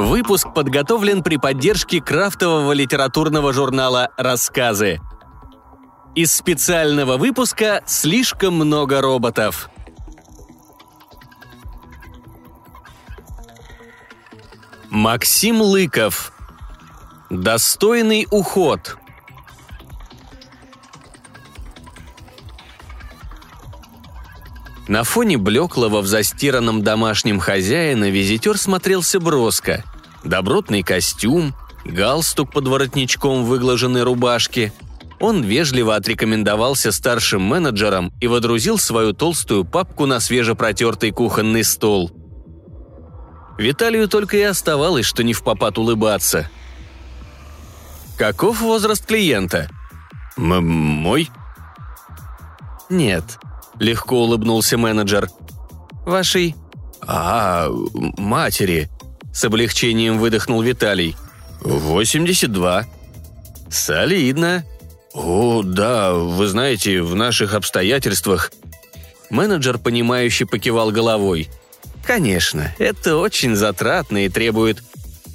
Выпуск подготовлен при поддержке крафтового литературного журнала «Рассказы». Из специального выпуска «Слишком много роботов». Максим Лыков. Достойный уход. На фоне блеклого в застиранном домашнем хозяина визитер смотрелся броско. Добротный костюм, галстук под воротничком выглаженной рубашки. Он вежливо отрекомендовался старшим менеджером и водрузил свою толстую папку на свежепротертый кухонный стол. Виталию только и оставалось, что не в попад улыбаться. «Каков возраст клиента?» «Мой?» «Нет», легко улыбнулся менеджер. «Вашей...» «А, матери», — с облегчением выдохнул Виталий. «Восемьдесят два». «Солидно». «О, да, вы знаете, в наших обстоятельствах...» Менеджер, понимающе покивал головой. «Конечно, это очень затратно и требует...»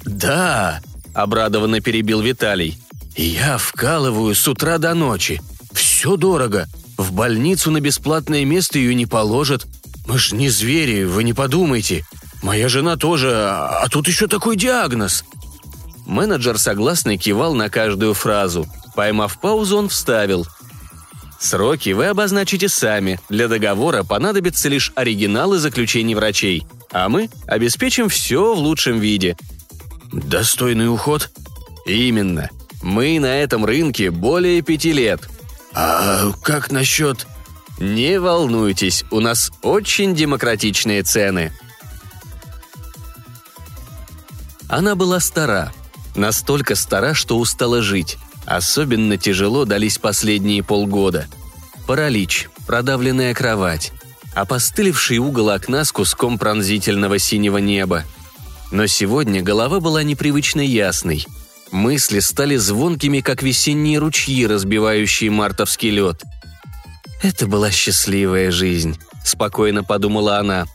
«Да», — обрадованно перебил Виталий. «Я вкалываю с утра до ночи. Все дорого. В больницу на бесплатное место ее не положат. Мы ж не звери, вы не подумайте. Моя жена тоже, а тут еще такой диагноз». Менеджер согласно кивал на каждую фразу. Поймав паузу, он вставил. «Сроки вы обозначите сами. Для договора понадобятся лишь оригиналы заключений врачей. А мы обеспечим все в лучшем виде». «Достойный уход?» «Именно. Мы на этом рынке более пяти лет. «А как насчет...» «Не волнуйтесь, у нас очень демократичные цены». Она была стара. Настолько стара, что устала жить. Особенно тяжело дались последние полгода. Паралич, продавленная кровать, опостылевший угол окна с куском пронзительного синего неба. Но сегодня голова была непривычно ясной – Мысли стали звонкими, как весенние ручьи, разбивающие мартовский лед. «Это была счастливая жизнь», – спокойно подумала она.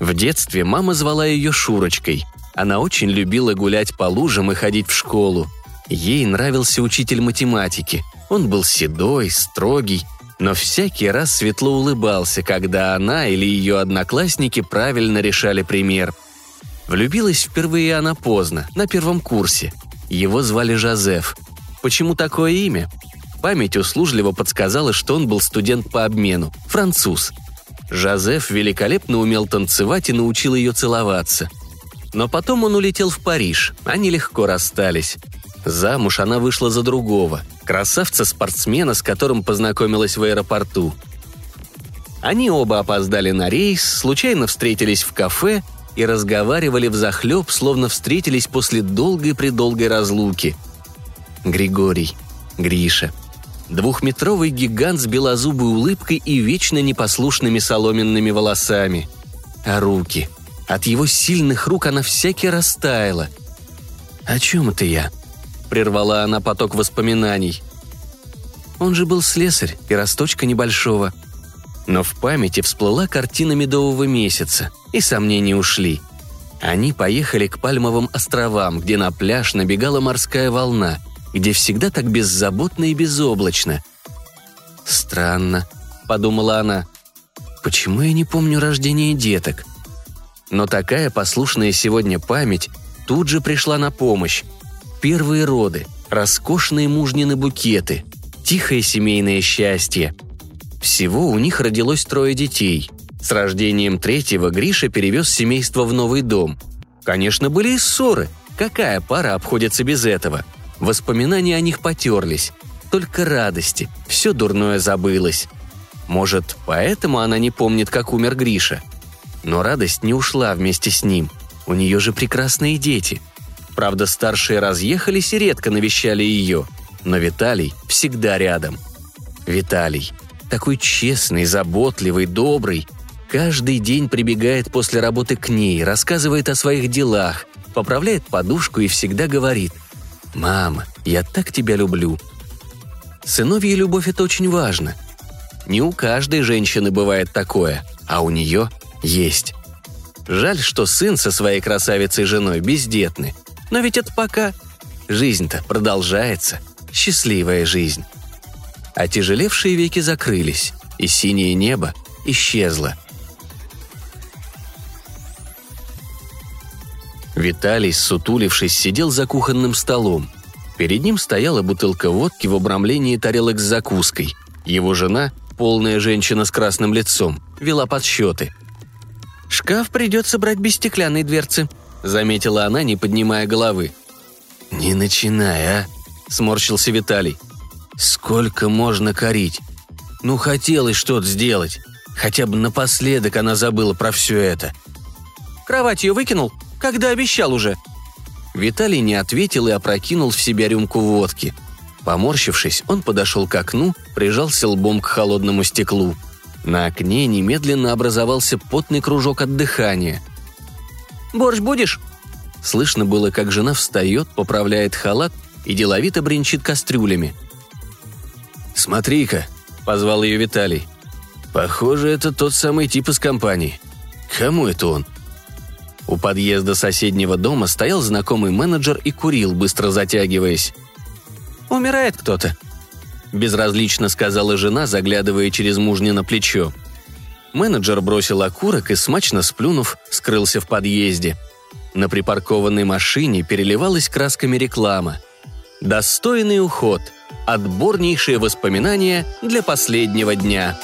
В детстве мама звала ее Шурочкой. Она очень любила гулять по лужам и ходить в школу. Ей нравился учитель математики. Он был седой, строгий, но всякий раз светло улыбался, когда она или ее одноклассники правильно решали пример. Влюбилась впервые она поздно, на первом курсе – его звали Жозеф. Почему такое имя? Память услужливо подсказала, что он был студент по обмену, француз. Жозеф великолепно умел танцевать и научил ее целоваться. Но потом он улетел в Париж, они легко расстались. Замуж она вышла за другого, красавца-спортсмена, с которым познакомилась в аэропорту. Они оба опоздали на рейс, случайно встретились в кафе и разговаривали в захлеб, словно встретились после долгой-предолгой разлуки. Григорий, Гриша. Двухметровый гигант с белозубой улыбкой и вечно непослушными соломенными волосами. А руки? От его сильных рук она всякий растаяла. «О чем это я?» – прервала она поток воспоминаний. Он же был слесарь и росточка небольшого – но в памяти всплыла картина медового месяца, и сомнения ушли. Они поехали к Пальмовым островам, где на пляж набегала морская волна, где всегда так беззаботно и безоблачно. «Странно», — подумала она. «Почему я не помню рождение деток?» Но такая послушная сегодня память тут же пришла на помощь. Первые роды, роскошные мужнины букеты, тихое семейное счастье — всего у них родилось трое детей. С рождением третьего Гриша перевез семейство в новый дом. Конечно, были и ссоры. Какая пара обходится без этого? Воспоминания о них потерлись. Только радости. Все дурное забылось. Может, поэтому она не помнит, как умер Гриша. Но радость не ушла вместе с ним. У нее же прекрасные дети. Правда, старшие разъехались и редко навещали ее. Но Виталий всегда рядом. Виталий такой честный, заботливый, добрый. Каждый день прибегает после работы к ней, рассказывает о своих делах, поправляет подушку и всегда говорит «Мама, я так тебя люблю». Сыновья любовь – это очень важно. Не у каждой женщины бывает такое, а у нее есть. Жаль, что сын со своей красавицей женой бездетны. Но ведь это пока. Жизнь-то продолжается. Счастливая жизнь. Отяжелевшие веки закрылись, и синее небо исчезло. Виталий, сутулившись, сидел за кухонным столом. Перед ним стояла бутылка водки в обрамлении тарелок с закуской. Его жена, полная женщина с красным лицом, вела подсчеты. «Шкаф придется брать без стеклянной дверцы», — заметила она, не поднимая головы. «Не начинай, а!» — сморщился Виталий. «Сколько можно корить? Ну, хотелось что-то сделать. Хотя бы напоследок она забыла про все это». «Кровать ее выкинул? Когда обещал уже?» Виталий не ответил и опрокинул в себя рюмку водки. Поморщившись, он подошел к окну, прижался лбом к холодному стеклу. На окне немедленно образовался потный кружок от дыхания. «Борщ будешь?» Слышно было, как жена встает, поправляет халат и деловито бренчит кастрюлями. «Смотри-ка», — позвал ее Виталий. «Похоже, это тот самый тип из компании. Кому это он?» У подъезда соседнего дома стоял знакомый менеджер и курил, быстро затягиваясь. «Умирает кто-то», – безразлично сказала жена, заглядывая через мужня на плечо. Менеджер бросил окурок и, смачно сплюнув, скрылся в подъезде. На припаркованной машине переливалась красками реклама. «Достойный уход. Отборнейшие воспоминания для последнего дня».